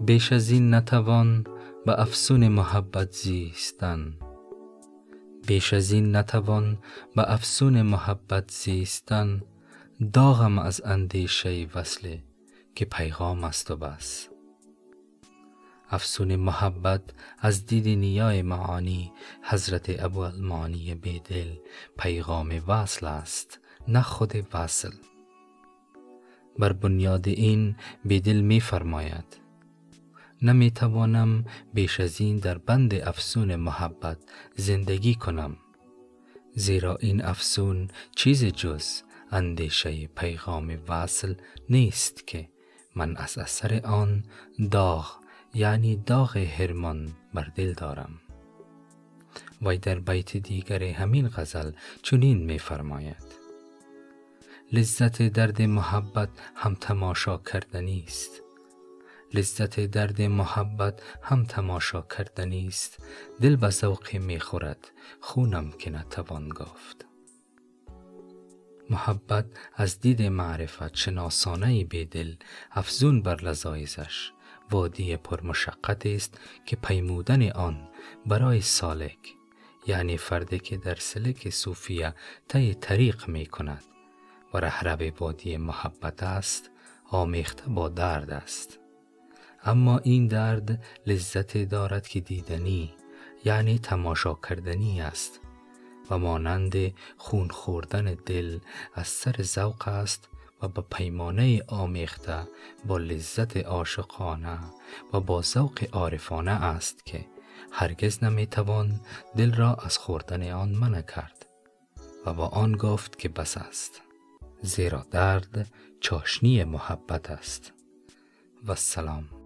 بیش از این نتوان به افسون محبت زیستن. بیش از این نتوان به افسون محبت زیستن. داغم از اندیشه وصله که پیغام است و بس. افسون محبت از دید نیای معانی حضرت ابو المانی بیدل پیغام وصل است نه خود وصل. بر بنیاد این بیدل می فرماید نمی توانم بیش از این در بند افسون محبت زندگی کنم. زیرا این افسون چیز جز اندیشه پیغام وصل نیست که من از اثر آن داغ یعنی داغ هرمان بر دل دارم. وی در بیت دیگر همین غزل چنین می فرماید لذت درد محبت هم تماشا کردنی است. لذت درد محبت هم تماشا کردنی است. دل به ذوق می خورد. خونم که نتوان گفت. محبت از دید معرفت شناسانه بیدل افزون بر لذایزش وادی پرمشقت است که پیمودن آن برای سالک یعنی فردی که در سلک صوفیه طی طریق می کند. و رهرب وادی محبت است آمیخته با درد است. اما این درد لذت دارد که دیدنی یعنی تماشا کردنی است و مانند خون خوردن دل از سر ذوق است و به پیمانه آمیخته با لذت عاشقانه و با ذوق عارفانه است که هرگز نمی‌توان دل را از خوردن آن منع کرد و با آن گفت که بس است. زیرا درد چاشنی محبت است. و سلام.